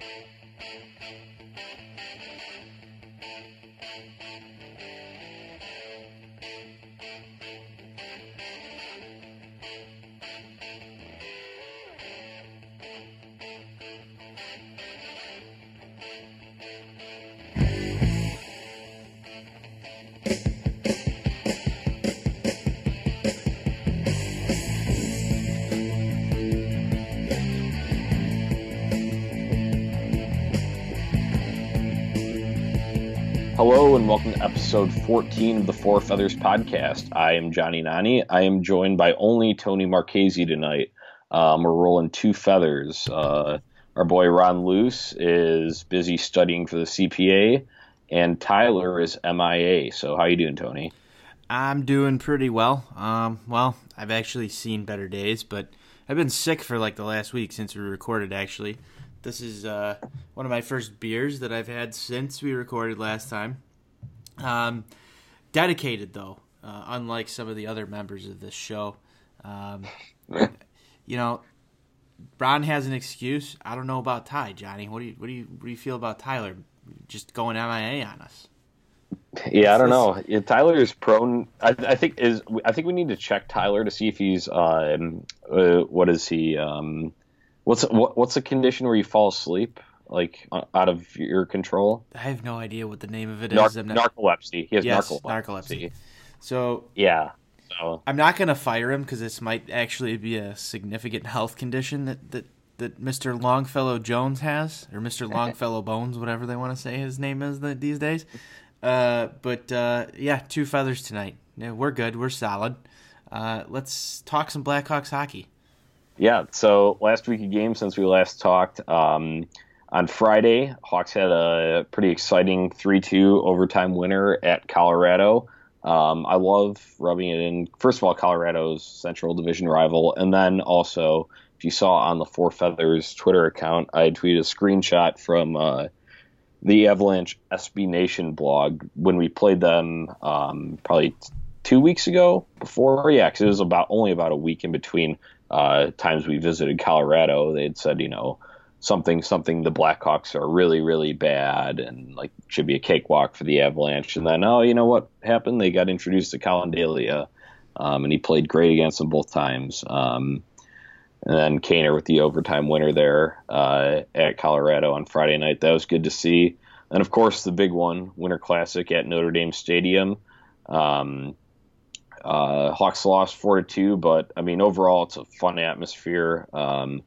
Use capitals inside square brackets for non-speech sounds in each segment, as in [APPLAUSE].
Hello and welcome to episode 14 of the Four Feathers podcast. I am Johnny Nani. I am joined by only Tony Marchese tonight. Um, we're rolling two feathers. Uh, our boy Ron Luce is busy studying for the CPA, and Tyler is MIA. So how you doing, Tony? I'm doing pretty well. Um, well, I've actually seen better days, but I've been sick for like the last week since we recorded. Actually, this is uh, one of my first beers that I've had since we recorded last time. Um, dedicated though, uh, unlike some of the other members of this show. Um, [LAUGHS] you know, Ron has an excuse. I don't know about Ty, Johnny. What do you what do you what do you feel about Tyler just going MIA on us? [LAUGHS] Yeah, I don't know. Yeah, Tyler is prone. I, I, think is. I think we need to check Tyler to see if he's. Um, uh, what is he? Um, What's what, what's the condition where you fall asleep like out of your control? I have no idea what the name of it is. Nar- not... Narcolepsy. He has yes, narcolepsy. narcolepsy. So yeah. So. I'm not going to fire him because this might actually be a significant health condition that, that, that Mr. Longfellow Jones has, or Mr. [LAUGHS] Longfellow Bones, whatever they want to say his name is these days. Uh, but uh, yeah, two feathers tonight. Yeah, we're good. We're solid. Uh, let's talk some Blackhawks hockey. Yeah, so last week of game since we last talked, um, on Friday, Hawks had a pretty exciting 3 2 overtime winner at Colorado. Um, I love rubbing it in. First of all, Colorado's Central Division rival, and then also, if you saw on the Four Feathers Twitter account, I tweeted a screenshot from uh, the Avalanche SB Nation blog when we played them um, probably two weeks ago before. Yeah, because it was about only about a week in between uh, times we visited Colorado, they had said, you know, something something the Blackhawks are really really bad and like should be a cakewalk for the Avalanche. And then oh, you know what happened? They got introduced to Collin Delia, um, and he played great against them both times. Um, and then Kaner with the overtime winner there uh, at Colorado on Friday night. That was good to see. And of course, the big one, Winter Classic at Notre Dame Stadium. Um, uh, Hawks lost four to two, but I mean overall it's a fun atmosphere. Um,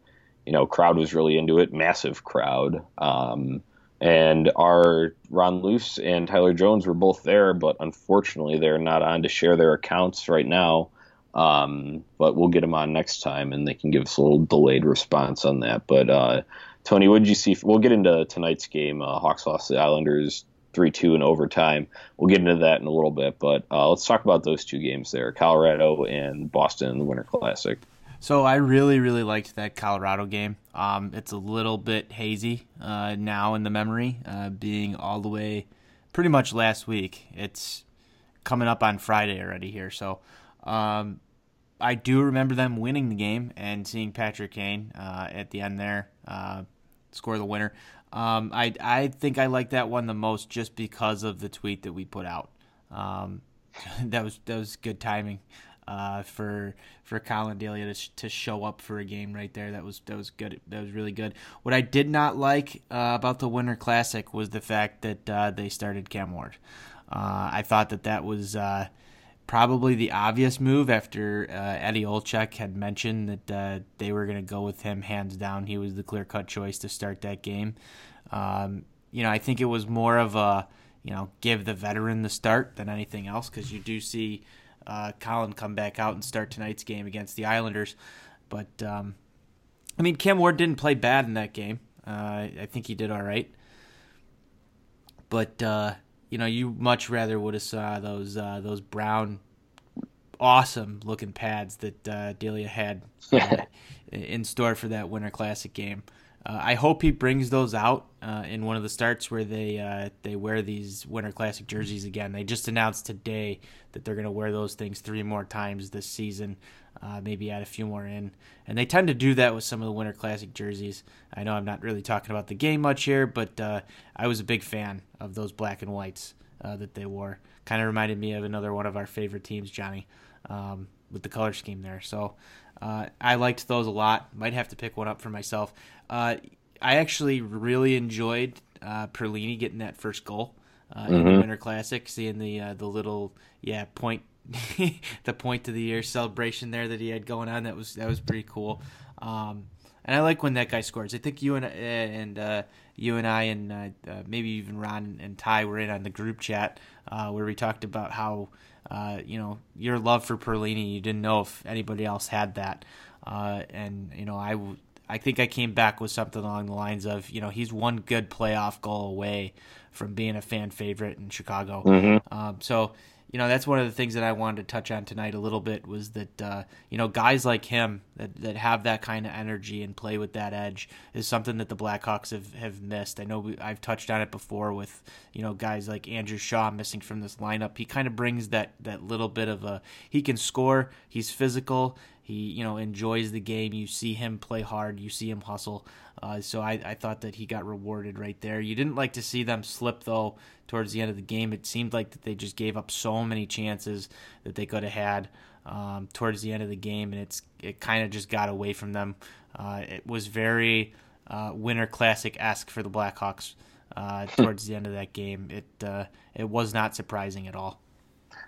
you know, crowd was really into it, massive crowd. Um, and our Ron Luce and Tyler Jones were both there, but unfortunately they're not on to share their accounts right now. Um, but we'll get them on next time, and they can give us a little delayed response on that. But uh, Tony, what did you see? We'll get into tonight's game. Uh, Hawks lost the Islanders three two in overtime. We'll get into that in a little bit, but uh, let's talk about those two games there: Colorado and Boston in the Winter Classic. So I really, really liked that Colorado game. Um, it's a little bit hazy uh, now in the memory, uh, being all the way pretty much last week. It's coming up on Friday already here, so um, I do remember them winning the game and seeing Patrick Kane uh, at the end there uh, score the winner. Um, I I think I like that one the most just because of the tweet that we put out. Um, [LAUGHS] that was that was good timing uh, for for Collin Delia to, to show up for a game right there. That was that was good. That was really good. What I did not like uh, about the Winter Classic was the fact that uh, they started Cam Ward. Uh, I thought that that was uh, probably the obvious move after uh, Eddie Olczyk had mentioned that they were going to go with him hands down. He was the clear cut choice to start that game. Um, you know, I think it was more of a you know give the veteran the start than anything else because you do see uh, Collin come back out and start tonight's game against the Islanders. But um, I mean, Cam Ward didn't play bad in that game. Uh, I think he did all right. But uh, you know, you much rather would have saw those uh, those brown, awesome looking pads that uh, Delia had uh, [LAUGHS] in store for that Winter Classic game. Uh, I hope he brings those out uh, in one of the starts where they uh, they wear these Winter Classic jerseys again. They just announced today that they're going to wear those things three more times this season. uh, maybe add a few more in. And they tend to do that with some of the Winter Classic jerseys. I know I'm not really talking about the game much here, but uh, I was a big fan of those black and whites uh, that they wore. Kind of reminded me of another one of our favorite teams, Johnny, um, with the color scheme there. So I liked those a lot. Might have to pick one up for myself. Uh, I actually really enjoyed uh, Perlini getting that first goal. Mm-hmm. in the mm-hmm. Winter Classic, seeing the the little yeah point [LAUGHS] the point of the year celebration there that he had going on. That was that was pretty cool. Um, and I like when that guy scores. I think you and uh, and uh, you and I and uh, uh, maybe even Ron and Ty were in on the group chat uh, where we talked about how uh, you know your love for Perlini. You didn't know if anybody else had that, and you know I. I think I came back with something along the lines of, you know, he's one good playoff goal away from being a fan favorite in Chicago. Mm-hmm. Um, so you know that's one of the things that I wanted to touch on tonight a little bit was that uh, you know guys like him that, that have that kind of energy and play with that edge is something that the Blackhawks have, have missed. I know we, I've touched on it before with you know guys like Andrew Shaw missing from this lineup. He kind of brings that that little bit of a he can score. He's physical. He you know enjoys the game. You see him play hard. You see him hustle. Uh, so I, I thought that he got rewarded right there. You didn't like to see them slip though towards the end of the game. It seemed like that they just gave up so many chances that they could have had um, towards the end of the game, and it's it kind of just got away from them. Uh, it was very uh, Winter Classic esque for the Blackhawks uh, [LAUGHS] towards the end of that game. It uh, it was not surprising at all.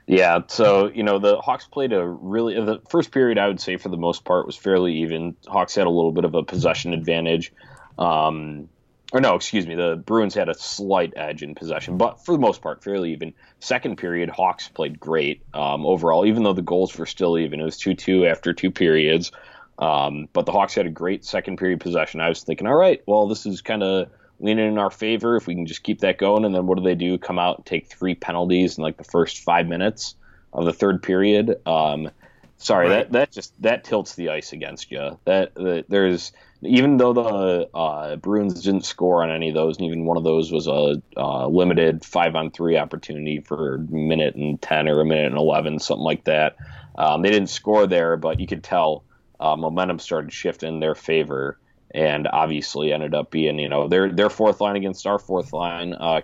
Yeah, so you know the Hawks played a really the first period I would say for the most part was fairly even. Hawks had a little bit of a possession advantage, um, or no, excuse me, the Bruins had a slight edge in possession, but for the most part fairly even. Second period, Hawks played great um, overall, even though the goals were still even. It was two two after two periods, um, but the Hawks had a great second period possession. I was thinking, all right, well this is kind of leaning in our favor if we can just keep that going. And then what do they do? Come out and take three penalties in like the first five minutes of the third period. Um, sorry, right. that that just that tilts the ice against you. That, that there's even though the uh, Bruins didn't score on any of those, and even one of those was a uh, limited five on three opportunity for a minute and ten or a minute and eleven, something like that. Um, they didn't score there, but you could tell uh, momentum started shifting in their favor and obviously ended up being you know their their fourth line against our fourth line. Uh,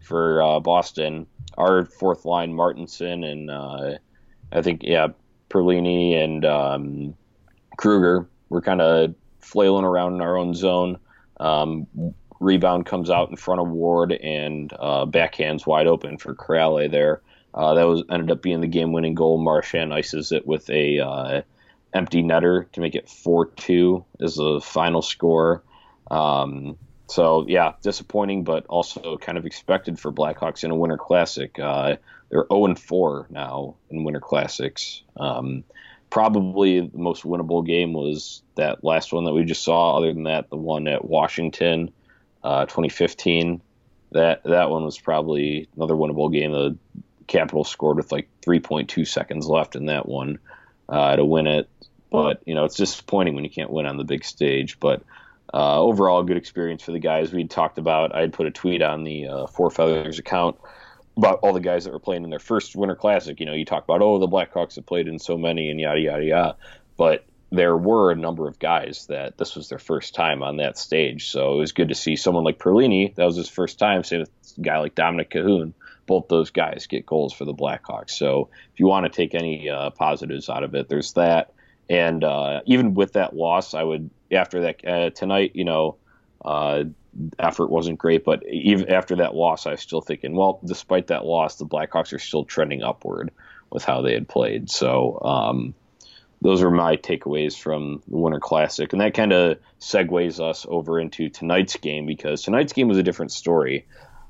for uh, Boston, our fourth line Martinsen and uh, I think yeah Perlini and um, Kruger were kind of flailing around in our own zone. Um, rebound comes out in front of Ward and uh, backhands wide open for Kuraly there. Uh, that was ended up being the game-winning goal. Marchand ices it with a uh, empty netter to make it 4 2 as the final score. Um, so, yeah, disappointing, but also kind of expected for Blackhawks in a Winter Classic. Uh, they're 0 4 now in Winter Classics. Um, probably the most winnable game was that last one that we just saw. Other than that, the one at Washington, uh, 2015. That that one was probably another winnable game. The Capitals scored with like 3.2 seconds left in that one uh, to win it. But you know, it's disappointing when you can't win on the big stage. But uh, overall, good experience for the guys. We talked about. I had put a tweet on the uh, Four Feathers account about all the guys that were playing in their first Winter Classic. You know, you talk about oh the Blackhawks have played in so many and yada yada yada, but there were a number of guys that this was their first time on that stage. So it was good to see someone like Perlini. That was his first time. Same with a guy like Dominik Kahun. Both those guys get goals for the Blackhawks. So if you want to take any uh, positives out of it, there's that. And uh, even with that loss, I would after that uh, tonight, you know, uh, effort wasn't great, but even after that loss, I was still thinking, well, despite that loss, the Blackhawks are still trending upward with how they had played. So um, those are my takeaways from the Winter Classic, and that kind of segues us over into tonight's game because tonight's game was a different story.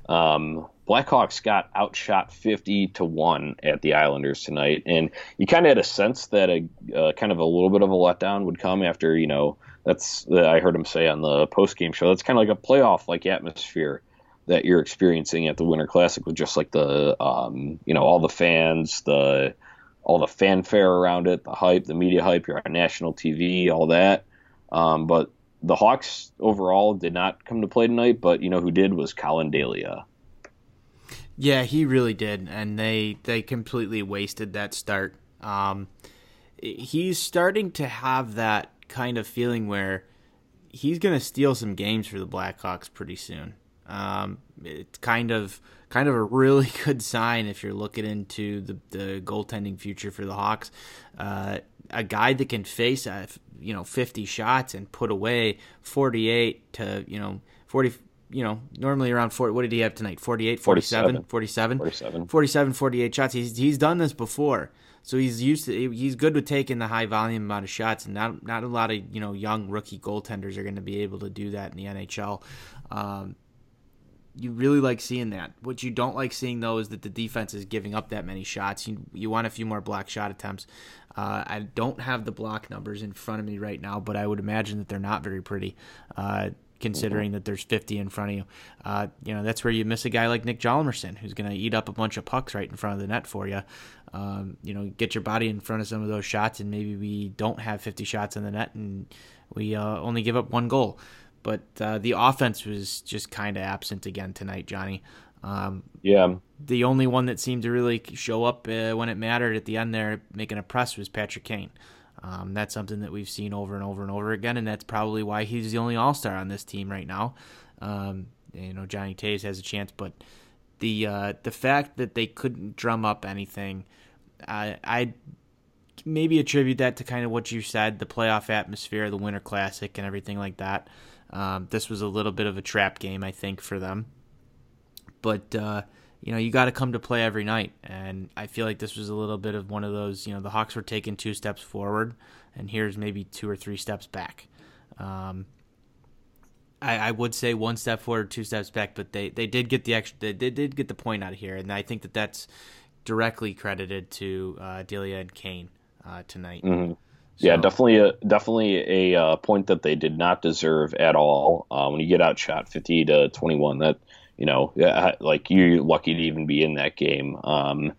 Um, Blackhawks got outshot 50 to 1 at the Islanders tonight. And you kind of had a sense that a uh, kind of a little bit of a letdown would come after, you know, that's uh, I heard him say on the post game show. That's kind of like a playoff like atmosphere that you're experiencing at the Winter Classic with just like the, um, you know, all the fans, the, all the fanfare around it, the hype, the media hype. You're on national TV, all that. Um, but the Hawks overall did not come to play tonight. But you know who did was Collin Delia. Yeah, he really did, and they they completely wasted that start. Um, he's starting to have that kind of feeling where he's going to steal some games for the Blackhawks pretty soon. Um, it's kind of kind of a really [LAUGHS] good sign if you're looking into the, the goaltending future for the Hawks. Uh, a guy that can face uh, you know 50 shots and put away 48 to you know 40 you know normally around 40 what did he have tonight 48 47 47 47 47 48 shots he's he's done this before so he's used to he's good with taking the high volume amount of shots and not not a lot of you know young rookie goaltenders are going to be able to do that in the NHL um, you really like seeing that. What you don't like seeing though is that the defense is giving up that many shots. You you want a few more block shot attempts. Uh, I don't have the block numbers in front of me right now, but I would imagine that they're not very pretty. Uh, considering that there's 50 in front of you, uh, you know that's where you miss a guy like Nick Hjalmarsson, who's going to eat up a bunch of pucks right in front of the net for you. Um, you know, get your body in front of some of those shots, and maybe we don't have 50 shots in the net, and we uh, only give up one goal. But uh, the offense was just kind of absent again tonight, Johnny. Um, yeah. The only one that seemed to really show up uh, when it mattered at the end there, making a press, was Patrick Kane. Um, that's something that we've seen over and over and over again, and that's probably why he's the only All Star on this team right now. Um, you know, Johnny Toews has a chance, but the uh, the fact that they couldn't drum up anything, I I maybe attribute that to kind of what you said, the playoff atmosphere, the Winter Classic, and everything like that. Um, this was a little bit of a trap game, I think, for them. But uh, you know, you got to come to play every night, and I feel like this was a little bit of one of those. You know, the Hawks were taking two steps forward, and here's maybe two or three steps back. Um, I, I, would say one step forward, two steps back, but they, they did get the extra. They, they did get the point out of here, and I think that that's directly credited to uh, Delia and Kane uh, tonight. Mm-hmm. So. Yeah, definitely a definitely a uh, point that they did not deserve at all. Uh, when you get outshot fifty to twenty one, that you know, like you're lucky to even be in that game. Um,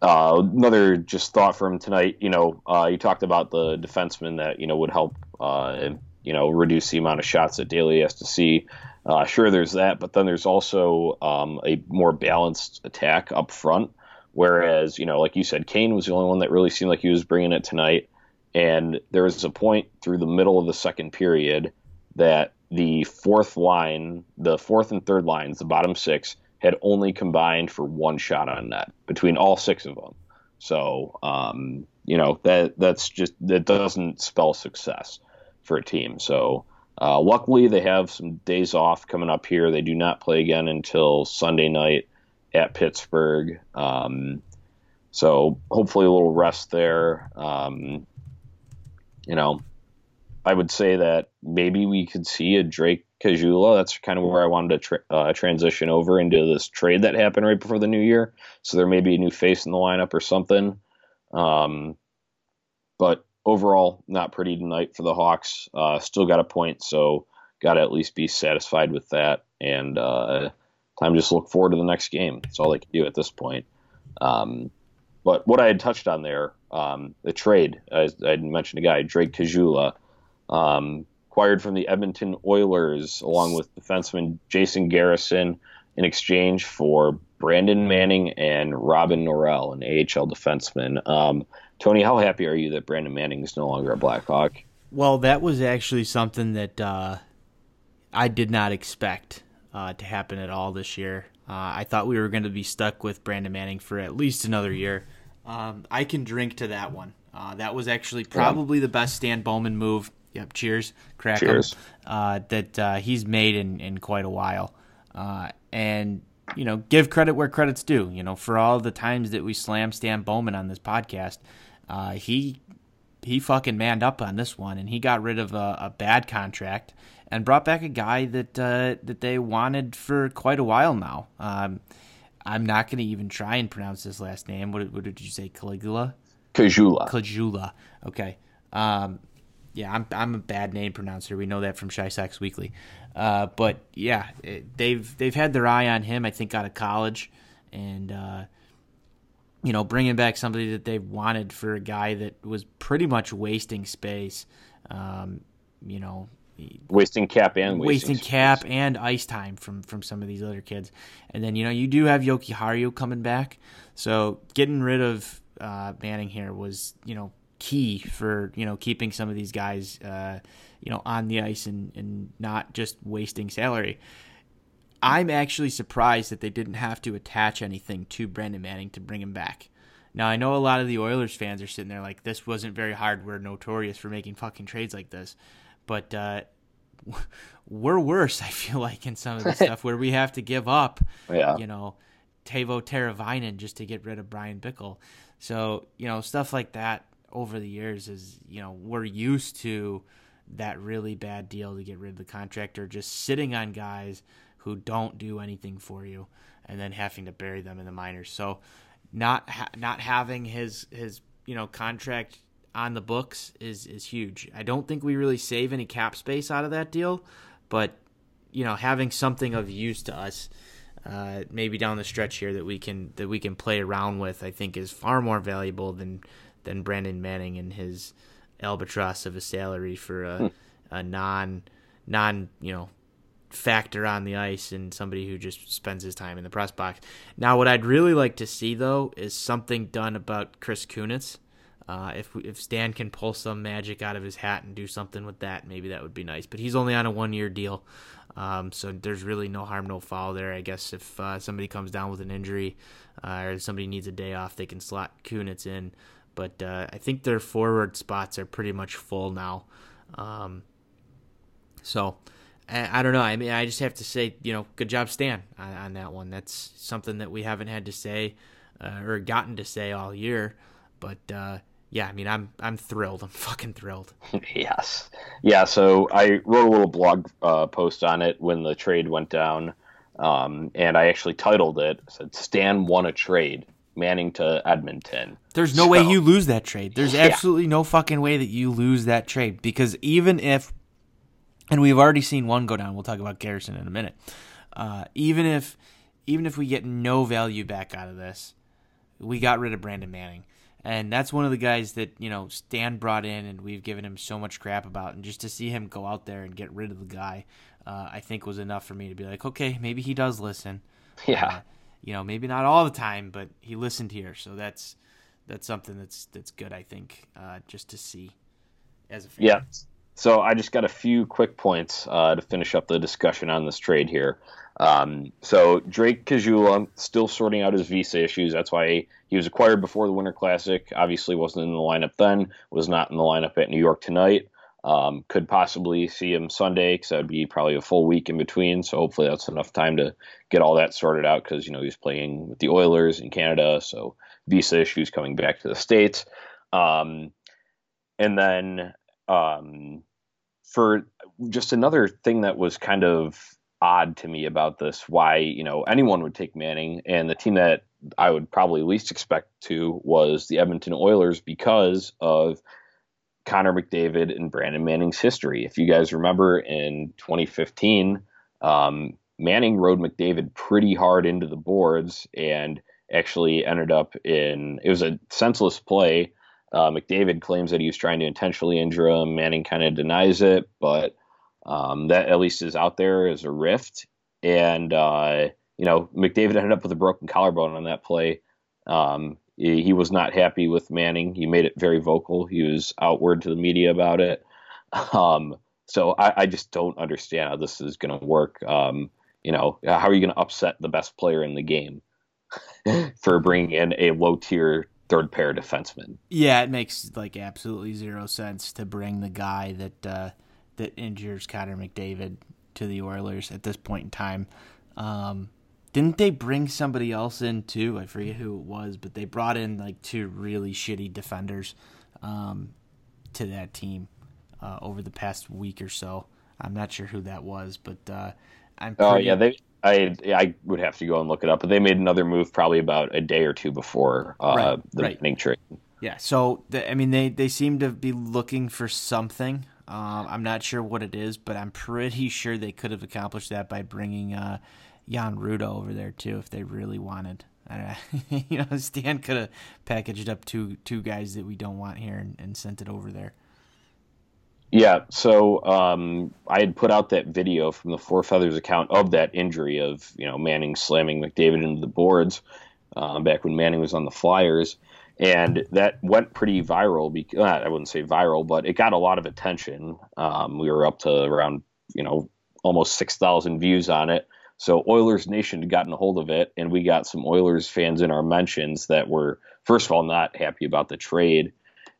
uh, another just thought from tonight. You know, uh, you talked about the defenseman that you know would help. Uh, you know, reduce the amount of shots that Delia has to see. Uh, sure, there's that, but then there's also um, a more balanced attack up front. Whereas, you know, like you said, Kane was the only one that really seemed like he was bringing it tonight. And there was a point through the middle of the second period that the fourth line, the fourth and third lines, the bottom six, had only combined for one shot on net between all six of them. So, um, you know, that that's just that doesn't spell success for a team. So, uh, luckily, they have some days off coming up here. They do not play again until Sunday night at Pittsburgh. Um, so, hopefully, a little rest there. Um, you know, I would say that maybe we could see a Drake Caggiula. That's kind of where I wanted to tra- uh, transition over into this trade that happened right before the new year. So there may be a new face in the lineup or something. Um, but overall, not pretty tonight for the Hawks. Uh, still got a point, so got to at least be satisfied with that. And uh, time just look forward to the next game. That's all they can do at this point. Um, but what I had touched on there, um, the trade, I, I mentioned a guy, Drake Caggiula, um, acquired from the Edmonton Oilers along with defenseman Jason Garrison in exchange for Brandon Manning and Robin Norell, an AHL defenseman. Um, Tony, how happy are you that Brandon Manning is no longer a Blackhawk? Well, that was actually something that uh, I did not expect uh, to happen at all this year. Uh, I thought we were going to be stuck with Brandon Manning for at least another year. Um, I can drink to that one. Uh, that was actually probably the best Stan Bowman move. Yep, cheers, crack cheers. Uh, that uh, he's made in, in quite a while. Uh, and, you know, give credit where credit's due. You know, for all the times that we slam Stan Bowman on this podcast, uh, he he fucking manned up on this one, and he got rid of a, a bad contract and brought back a guy that uh, that they wanted for quite a while now. Um, I'm not going to even try and pronounce his last name. What, what did you say, Caligula? Caggiula. Caggiula. Okay. Um, yeah, I'm I'm a bad name pronouncer. We know that from Chi Sox Weekly. Uh, but yeah, it, they've they've had their eye on him. I think out of college, and uh, you know, bringing back somebody that they wanted for a guy that was pretty much wasting space. Um, you know, wasting cap and wasting, wasting cap and ice time from from some of these other kids. And then you know you do have Jokiharju coming back, so getting rid of uh, Manning here was you know key for you know keeping some of these guys uh, you know on the ice and, and not just wasting salary. I'm actually surprised that they didn't have to attach anything to Brandon Manning to bring him back. Now I know a lot of the Oilers fans are sitting there like this wasn't very hard. We're notorious for making fucking trades like this, but uh, [LAUGHS] we're worse. I feel like in some of the [LAUGHS] stuff where we have to give up, yeah. you know, Teuvo Teravainen just to get rid of Bryan Bickell. So you know stuff like that over the years is you know we're used to that really bad deal to get rid of the contractor just sitting on guys who don't do anything for you and then having to bury them in the minors. So not ha- not having his his you know contract on the books is is huge. I don't think we really save any cap space out of that deal, but you know having something of use to us uh, maybe down the stretch here that we can that we can play around with, I think is far more valuable than than Brandon Manning and his albatross of a salary for a, hmm. a non non you know factor on the ice and somebody who just spends his time in the press box. Now, what I'd really like to see though is something done about Chris Kunitz. Uh, if if Stan can pull some magic out of his hat and do something with that, maybe that would be nice. But he's only on a one year deal, um, so there's really no harm, no foul there. I guess if uh, somebody comes down with an injury uh, or somebody needs a day off, they can slot Kunitz in. But uh, I think their forward spots are pretty much full now. Um, so I, I, don't know. I mean, I just have to say, you know, good job, Stan, on, on that one. That's something that we haven't had to say uh, or gotten to say all year. But uh, yeah, I mean, I'm I'm thrilled. I'm [LAUGHS] fucking thrilled. yes, yeah. So I wrote a little blog uh, post on it when the trade went down, um, and I actually titled it "said Stan won a trade." Manning to Edmonton. There's no so, way you lose that trade. There's yeah. absolutely no fucking way that you lose that trade because even if, and we've already seen one go down. We'll talk about Garrison in a minute. Uh, even if, even if we get no value back out of this, we got rid of Brandon Manning. And that's one of the guys that, you know, Stan brought in and we've given him so much crap about. And just to see him go out there and get rid of the guy, uh, I think was enough for me to be like, okay, maybe he does listen. Yeah. Uh, you know, maybe not all the time, but he listened here. So that's that's something that's that's good, I think, uh, just to see as a fan. Yeah. So I just got a few quick points uh, to finish up the discussion on this trade here. Um, so Drake Caggiula still sorting out his visa issues. That's why he was acquired before the Winter Classic. Obviously, wasn't in the lineup then. Was not in the lineup at New York tonight. Um, could possibly see him Sunday because that would be probably a full week in between. So hopefully that's enough time to get all that sorted out because you know he's playing with the Oilers in Canada, so visa issues coming back to the states. Um, and then um, for just another thing that was kind of odd to me about this why you know anyone would take Manning and the team that I would probably least expect to was the Edmonton Oilers because of Connor McDavid and Brandon Manning's history. If you guys remember in 2015, um, Manning rode McDavid pretty hard into the boards and actually ended up in it was a senseless play. Uh, McDavid claims that he was trying to intentionally injure him. Manning kind of denies it, but um, that at least is out there as a rift. And uh, you know, McDavid ended up with a broken collarbone on that play. Um, he, was not happy with Manning. He made it very vocal. He was outward to the media about it. [LAUGHS] Um, so I, I, just don't understand how this is going to work. Um, you know, how are you going to upset the best player in the game [LAUGHS] for bringing in a low tier third pair defenseman? Yeah, it makes like absolutely zero sense to bring the guy that. Uh that injures Connor McDavid to the Oilers at this point in time. Um, didn't they bring somebody else in too? I forget who it was, but they brought in like two really shitty defenders um, to that team uh, over the past week or so. I'm not sure who that was, but uh, I'm. Oh yeah, they. I I would have to go and look it up, but they made another move probably about a day or two before uh, right, the right. trade. Yeah, so the, I mean they they seem to be looking for something. Um, I'm not sure what it is, but I'm pretty sure they could have accomplished that by bringing uh, Jan Rutta over there too, if they really wanted. [LAUGHS] you know, Stan could have packaged up two two guys that we don't want here and, and sent it over there. Yeah, so um, I had put out that video from the Four Feathers account of that injury of you know Manning slamming McDavid into the boards uh, back when Manning was on the Flyers, and that went pretty viral. Because I wouldn't say viral, but it got a lot of attention. Um, we were up to around you know almost six thousand views on it. So Oilers Nation had gotten a hold of it, and we got some Oilers fans in our mentions that were first of all not happy about the trade,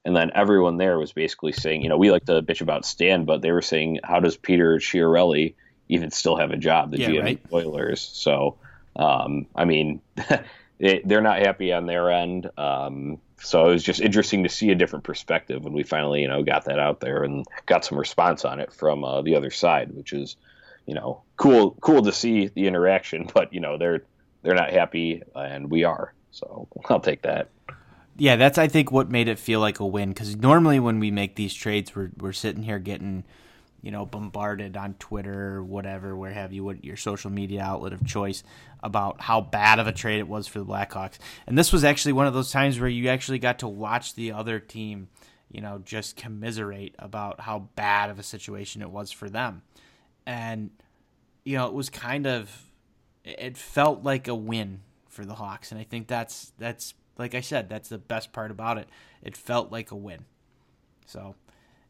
and then everyone there was basically saying, you know, we like to bitch about Stan, but they were saying, how does Peter Chiarelli even still have a job, the yeah, GM right. Oilers? So, um, I mean, [LAUGHS] they're not happy on their end. Um, so it was just interesting to see a different perspective when we finally, you know, got that out there and got some response on it from uh, the other side, which is, you know, cool, cool to see the interaction. [LAUGHS] But you know, they're they're not happy, and we are. So [LAUGHS] I'll take that. Yeah, that's I think what made it feel like a win because normally when we make these trades, we're we're sitting here getting you know, bombarded on Twitter whatever, where have you, what your social media outlet of choice about how bad of a trade it was for the Blackhawks. And this was actually one of those times where you actually got to watch the other team, you know, just commiserate about how bad of a situation it was for them. And, you know, it was kind of, it felt like a win for the Hawks. And I think that's, that's, like I said, that's the best part about it. It felt like a win. So,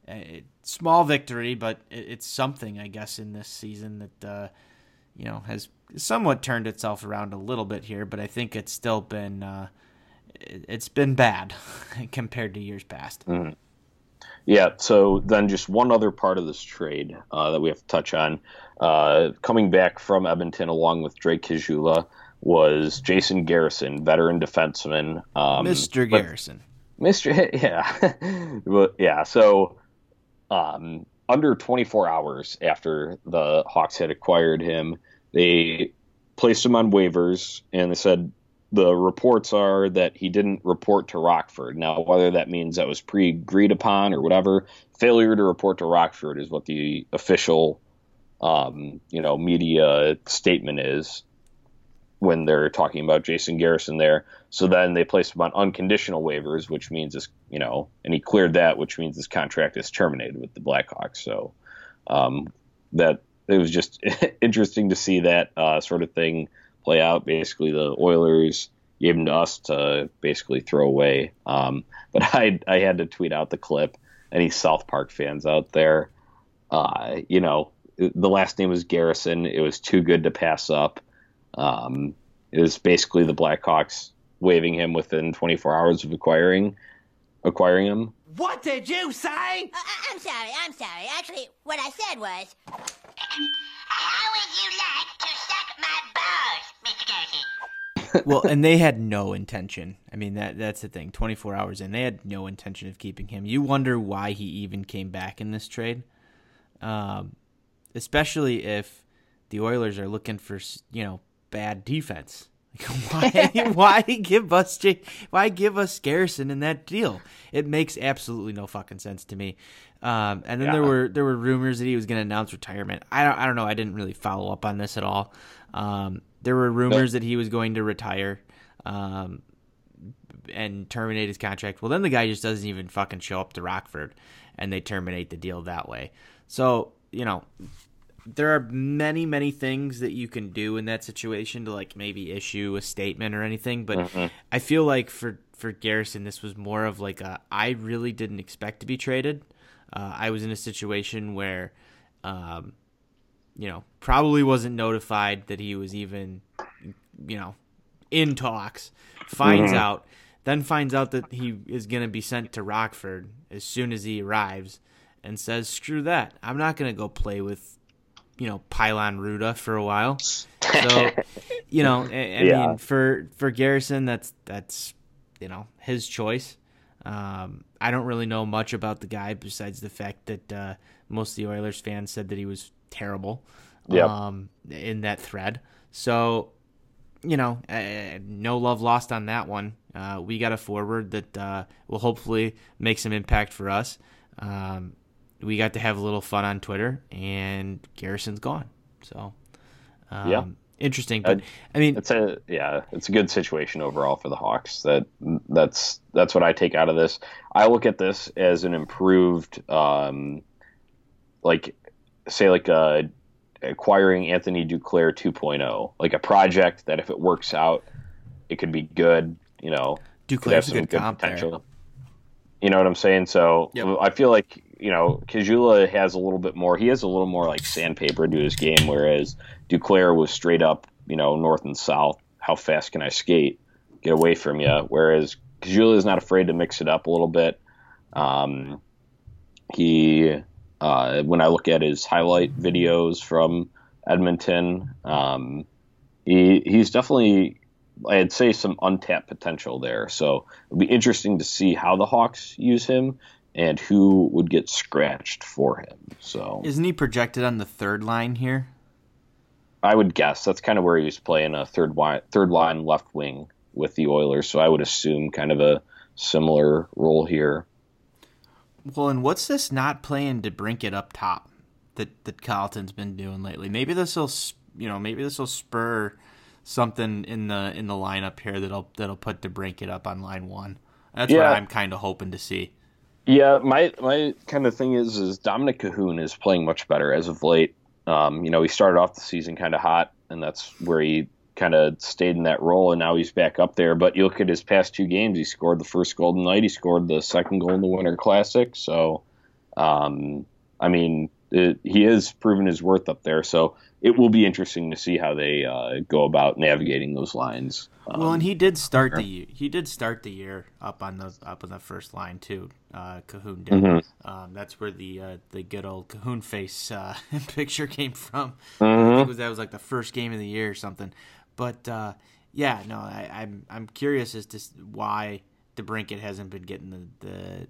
a small victory, but it's something, I guess, in this season that uh, you know has somewhat turned itself around a little bit here. But I think it's still been uh, it's been bad [LAUGHS] compared to years past. Mm-hmm. Yeah. So then, just one other part of this trade uh, that we have to touch on, uh, coming back from Edmonton along with Drake Caggiula was Jason Garrison, veteran defenseman, um, Mr. Garrison. Mr. [LAUGHS] Yeah, but yeah. So um, under 24 hours after the Hawks had acquired him, they placed him on waivers and they said the reports are that he didn't report to Rockford. Now, whether that means that was pre agreed upon or whatever, failure to report to Rockford is what the official, um, you know, media statement is when they're talking about Jason Garrison there. So then they placed him on unconditional waivers, which means this, you know, and he cleared that, which means his contract is terminated with the Blackhawks. So um, that it was just [LAUGHS] interesting to see that uh, sort of thing play out. Basically, the Oilers gave him to us to basically throw away. Um, [LAUGHS] but I I had to tweet out the clip. Any South Park fans out there, uh, you know, the last name was Garrison. It was too good to pass up. Um, it was basically the Blackhawks waiving him within 24 hours of acquiring acquiring him. What did you say? Uh, I'm sorry, I'm sorry. Actually, what I said was, How would you like well, and they had no intention. I mean, that that's the thing. 24 hours in, they had no intention of keeping him. You wonder why he even came back in this trade, um, especially if the Oilers are looking for you know bad defense. [LAUGHS] why [LAUGHS] why give us why give us Garrison in that deal? It makes absolutely no fucking sense to me. Um, and then yeah. there were there were rumors that he was going to announce retirement. I don't I don't know. I didn't really follow up on this at all. Um, there were rumors that he was going to retire um, and terminate his contract. Well, then the guy just doesn't even fucking show up to Rockford, and they terminate the deal that way. So you know, there are many many things that you can do in that situation to like maybe issue a statement or anything but mm-hmm. i feel like for for garrison this was more of like a i really didn't expect to be traded uh, i was in a situation where um, you know probably wasn't notified that he was even you know in talks finds mm-hmm. out then finds out that he is going to be sent to rockford as soon as he arrives and says screw that i'm not going to go play with you know Pylon Ruda for a while. So [LAUGHS] you know, I, I yeah. mean, for for Garrison, that's that's you know his choice. Um, I don't really know much about the guy besides the fact that uh, most of the Oilers fans said that he was terrible yep. um, in that thread. So, you know, uh, no love lost on that one. Uh, we got a forward that uh, will hopefully make some impact for us. Um, we got to have a little fun on Twitter, and Garrison's gone. So, um, yeah, interesting. But I mean, it's a yeah, it's a good situation overall for the Hawks. That that's that's what I take out of this. I look at this as an improved, um, like say like a uh, acquiring Anthony Duclair 2.0, like a project that if it works out, it could be good. You know, Duclair's a good comp potential. There. You know what I'm saying? So yep. I feel like you know Caggiula has a little bit more. He has a little more like sandpaper to his game, whereas Duclair was straight up, you know, north and south. How fast can I skate? Get away from you. Whereas Caggiula is not afraid to mix it up a little bit. Um, he, uh, when I look at his highlight videos from Edmonton, um, he he's definitely I'd say some untapped potential there. So it'll be interesting to see how the Hawks use him and who would get scratched for him. So isn't he projected on the third line here? I would guess that's kind of where he was playing a third line, third line left wing with the Oilers. So I would assume kind of a similar role here. Well, and what's this not playing DeBrincat up top that that Colliton's been doing lately? Maybe this will, you know, maybe this will spur something in the in the lineup here that'll that'll put DeBrincat up on line one. That's yeah. what I'm kind of hoping to see. Yeah, my my kind of thing is is Dominik Kahun is playing much better as of late. Um, you know, he started off the season kind of hot, and that's where he kind of stayed in that role, and now he's back up there. But you look at his past two games; he scored the first Golden Knight, he scored the second goal in the Winter Classic. So, um, I mean, it, he has proven his worth up there. So it will be interesting to see how they uh, go about navigating those lines. Um, well, and he did start the year. He did start the year up on the up on the first line too. Uh, Kahun did. Mm-hmm. Um, that's where the uh, the good old Kahun face uh, [LAUGHS] picture came from. Mm-hmm. I think was, that was like the first game of the year or something. But uh, yeah, no, I, am I'm, I'm curious as to why DeBrincat hasn't been getting the, the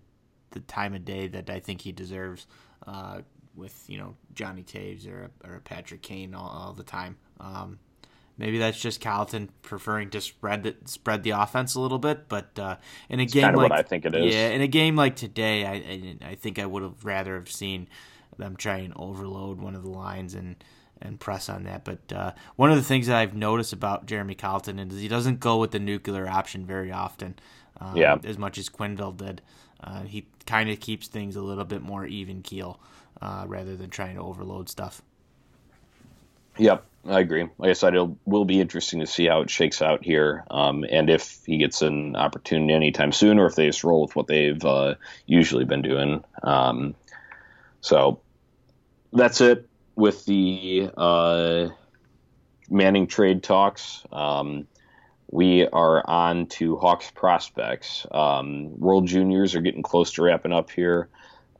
the time of day that I think he deserves. Uh, with you know Johnny Toews or or Patrick Kane all, all the time. Um, maybe that's just Colliton preferring to spread the, spread the offense a little bit. But uh, in a it's game like I think it is, yeah, in a game like today, I I, I think I would have rather have seen them try and overload one of the lines and and press on that. But uh, one of the things that I've noticed about Jeremy Colliton is he doesn't go with the nuclear option very often. Um, yeah. As much as Quenneville did, uh, he kind of keeps things a little bit more even keel uh, rather than trying to overload stuff. Yep, I agree. Like I said, it will be interesting to see how it shakes out here, um, and if he gets an opportunity anytime soon, or if they just roll with what they've uh, usually been doing. Um, so that's it with the uh, Manning trade talks. Um, we are on to Hawks prospects. Um, World Juniors are getting close to wrapping up here.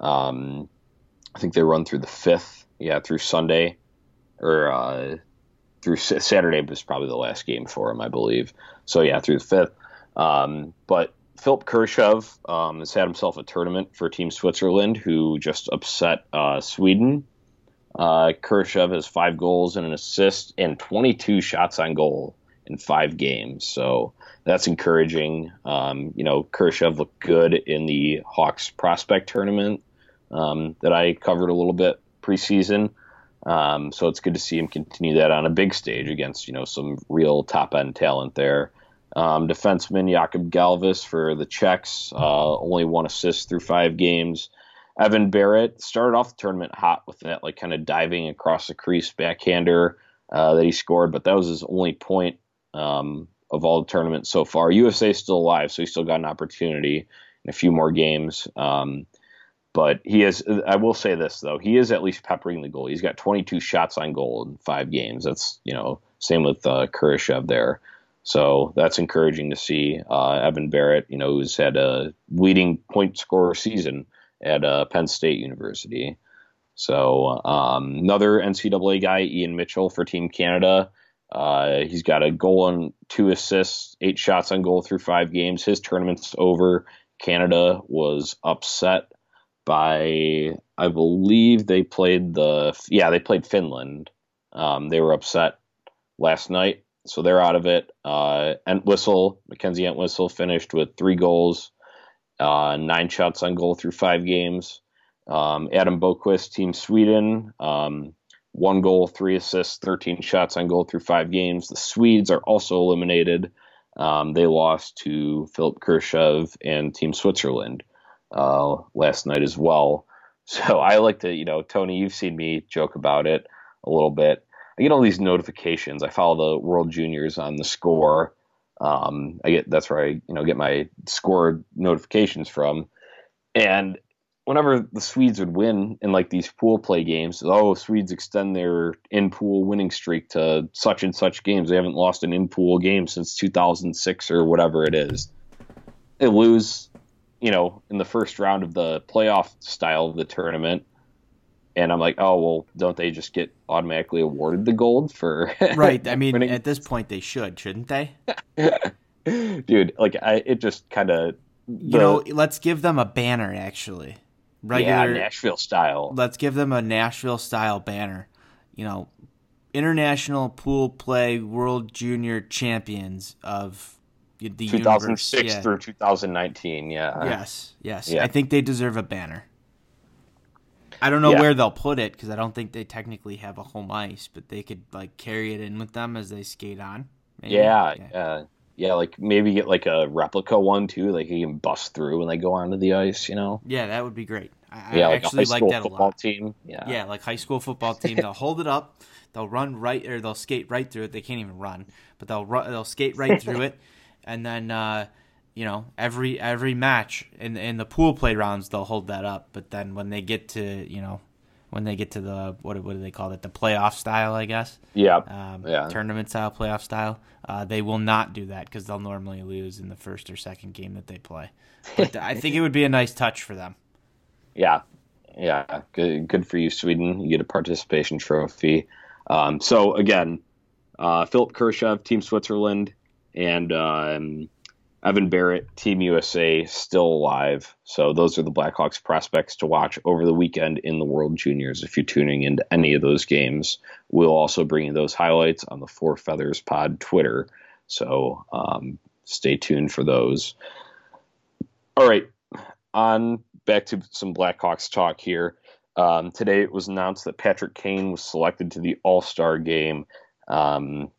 Um, I think they run through the fifth, yeah, through Sunday, or uh, through Saturday was probably the last game for him, I believe. So yeah, through the fifth. Um, but Philipp Kurashev um, has had himself a tournament for Team Switzerland, who just upset uh, Sweden. Uh, has five goals and an assist and 22 shots on goal in five games. So that's encouraging. Um, you know, Kurashev looked good in the Hawks prospect tournament um, that I covered a little bit preseason. Um, so it's good to see him continue that on a big stage against you know some real top end talent there. Um, defenseman Jakub Galvas for the Czechs, uh, only one assist through five games. Evan Barratt started off the tournament hot with that like kind of diving across the crease backhander uh, that he scored, but that was his only point um, of all the tournaments so far. USA is still alive, so he still got an opportunity in a few more games. Um, but he is. I will say this though, he is at least peppering the goal. He's got 22 shots on goal in five games. That's you know same with uh, Kurashev there. So that's encouraging to see. Uh, Evan Barratt, you know, who's had a leading point scorer season at uh, Penn State University. So um, another NCAA guy, Ian Mitchell for Team Canada. Uh, he's got a goal and two assists, eight shots on goal through five games. His tournament's over. Canada was upset by I believe they played the yeah they played Finland. Um, they were upset last night, so they're out of it. Uh, Entwistle Mackenzie Entwistle finished with three goals, uh, nine shots on goal through five games. Um, Adam Boqvist, Team Sweden, um, one goal, three assists, 13 shots on goal through five games. The Swedes are also eliminated. Um, they lost to Philipp Kurashev and Team Switzerland uh, last night as well. [LAUGHS] So I like to, you know, Tony, you've seen me joke about it a little bit. I get all these notifications. I follow the World Juniors on the score. Um, I get that's where I you know get my score notifications from, and whenever the Swedes would win in like these pool play games, oh Swedes extend their in pool winning streak to such and such games. They haven't lost an in pool game since 2006 or whatever it is. They lose, you know, in the first round of the playoff style of the tournament and I'm like, oh well, don't they just get automatically awarded the gold for? [LAUGHS] right. I mean, at this point, they should, shouldn't they? [LAUGHS] Dude, like I, it just kind of. You know, let's give them a banner. Actually, regular yeah, Nashville style. Let's give them a Nashville style banner. You know, international pool play world junior champions of the 2006 universe. through 2019. Yeah. Yes. Yes. Yeah. I think they deserve a banner. I don't know yeah. where they'll put it because I don't think they technically have a home ice, but they could like carry it in with them as they skate on. Maybe. Yeah, yeah, uh, yeah. Like maybe get like a replica one too, like you can bust through when they go onto the ice. You know? Yeah, that would be great. I, yeah, I like actually like that a lot. Team. Yeah, yeah, like high school football team. [LAUGHS] they'll hold it up, they'll run right or they'll skate right through it. They can't even run, but they'll run, they'll skate right through [LAUGHS] it, and then. uh you know every every match in in the pool play rounds they'll hold that up. But then when they get to you know when they get to the what what do they call it? The playoff style I guess? Yeah. Um, yeah. tournament style playoff style. Uh, they will not do that because they'll normally lose in the first or second game that they play. But I think it would be a nice touch for them. [LAUGHS] Yeah. Yeah. Good good for you Sweden. You get a participation trophy. Um, so again uh, Philipp Kurashev Team Switzerland and um, Evan Barratt, Team USA, still alive. So those are the Blackhawks prospects to watch over the weekend in the World Juniors. If you're tuning into any of those games, we'll also bring you those highlights on the Four Feathers Pod Twitter. So um, stay tuned for those. All right, on back to some Blackhawks talk here. Um, today it was announced that Patrick Kane was selected to the All Star game. Um,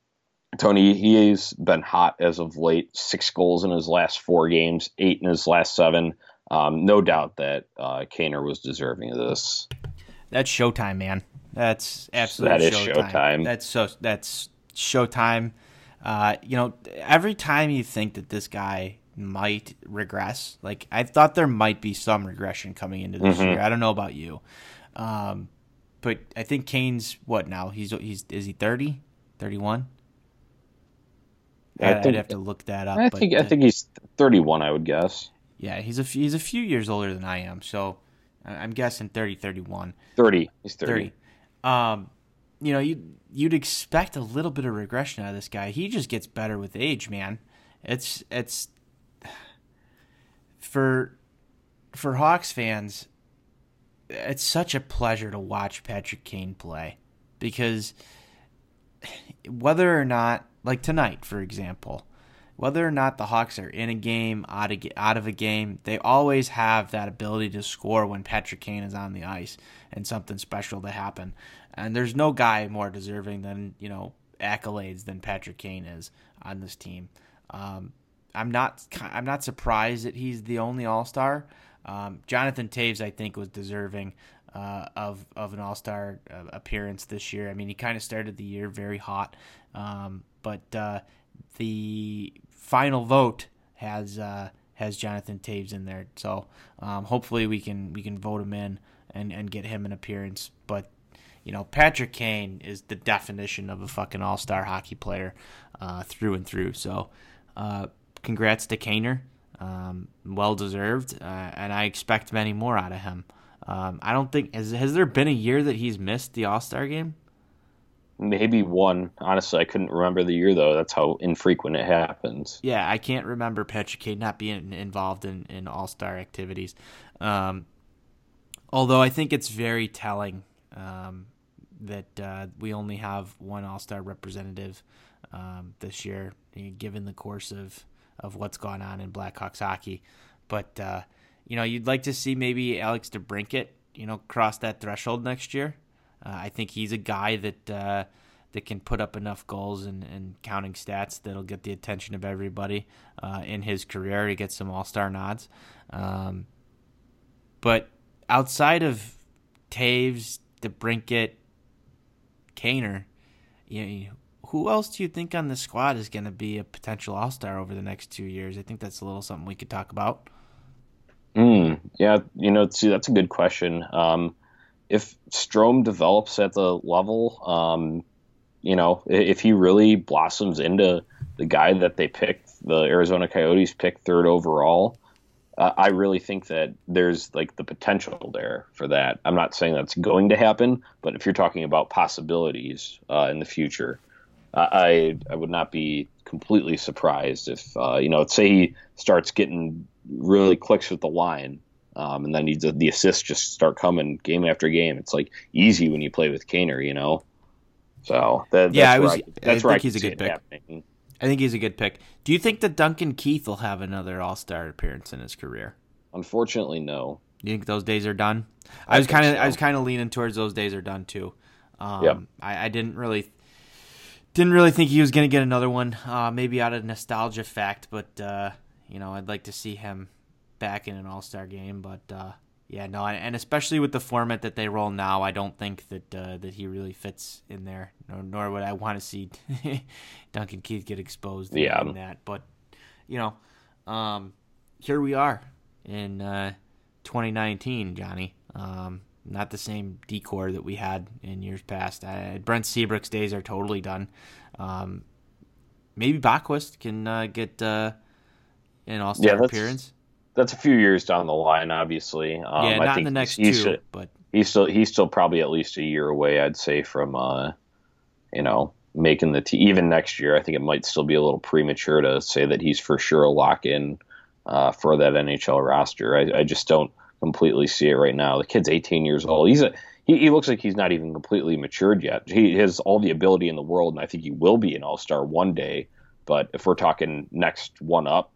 Tony, he's been hot as of late. Six goals in his last four games, eight in his last seven. Um, no doubt that uh, Kaner was deserving of this. That's showtime, man. That's absolutely that is showtime. showtime. That's so. That's showtime. Uh, you know, every time you think that this guy might regress, like I thought there might be some regression coming into this mm-hmm. year. I don't know about you, um, but I think Kane's what now? He's he's is he 30, 31? I would have to look that up. I think but, I think he's 31. I would guess. Yeah, he's a he's a few years older than I am, so I'm guessing 30, 31. 30. He's 30. 30. Um, you know, you you'd expect a little bit of regression out of this guy. He just gets better with age, man. It's it's [SIGHS] for for Hawks fans. It's such a pleasure to watch Patrick Kane play because [SIGHS] whether or not like tonight, for example, whether or not the Hawks are in a game, out of, out of a game, they always have that ability to score when Patrick Kane is on the ice and something special to happen. And there's no guy more deserving than, you know, accolades than Patrick Kane is on this team. Um, I'm not I'm not surprised that he's the only All Star. Um, Jonathan Toews, I think, was deserving uh, of of an All Star uh, appearance this year. I mean, he kind of started the year very hot, um, but uh, the final vote has uh, has Jonathan Toews in there. So um, hopefully we can we can vote him in and, and get him an appearance. But you know, Patrick Kane is the definition of a fucking all star hockey player uh, through and through. So uh, congrats to Kaner. Um, well deserved, uh, and I expect many more out of him. Um, I don't think has has there been a year that he's missed the All Star game? Maybe one. Honestly, I couldn't remember the year though. That's how infrequent it happens. Yeah, I can't remember Patrick Kane not being involved in, in All Star activities. Um, although I think it's very telling um, that uh, we only have one All Star representative um, this year, given the course of, of what's gone on in Blackhawks hockey. But uh, you know, you'd like to see maybe Alex DeBrincat, you know, cross that threshold next year. Uh, I think he's a guy that uh, that can put up enough goals and, and counting stats that'll get the attention of everybody uh, in his career to get some All Star nods. Um, but outside of Toews, DeBrincat, Kaner, you know, who else do you think on the squad is going to be a potential All Star over the next two years? I think that's a little something we could talk about. Mm, yeah, you know, see, that's a good question. Um, if Strome develops at the level, um, you know, if he really blossoms into the guy that they picked, the Arizona Coyotes picked third overall, uh, I really think that there's like the potential there for that. I'm not saying that's going to happen, but if you're talking about possibilities uh, in the future, I I would not be completely surprised if uh, you know, say he starts getting really clicks with the line, um, and then he, the assists just start coming game after game. It's like easy when you play with Kaner, you know. So that, yeah, that's I was, I, that's I think I he's a good pick. happening. I think he's a good pick. Do you think that Duncan Keith will have another All Star appearance in his career? Unfortunately, no. You think those days are done? I I, was kind of so. I was kind of leaning towards those days are done too. Um, Yep. I, I didn't really didn't really think he was going to get another one. Uh, maybe out of nostalgia fact, but uh, you know I'd like to see him back in an All Star game. But uh, yeah, no, and especially with the format that they roll now, I don't think that uh, that he really fits in there. Nor, nor would I want to see [LAUGHS] Duncan Keith get exposed. in- Yeah. in that. But you know, um, here we are in uh, 2019, Johnny. Um, not the same decor that we had in years past. Uh, Brent Seabrook's days are totally done. Um, maybe Boqvist can uh, get uh, an All Star Yeah, appearance. That's a few years down the line, obviously. Um, yeah, I not in the next he's, two, he's, but he's still he's still probably at least a year away, I'd say, from uh, you know making the team. Even next year, I think it might still be a little premature to say that he's for sure a lock in uh, for that NHL roster. I, I just don't completely see it right now. The kid's 18 years old. He's a he, he looks like he's not even completely matured yet. He has all the ability in the world, and I think he will be an All Star one day. But if we're talking next one up,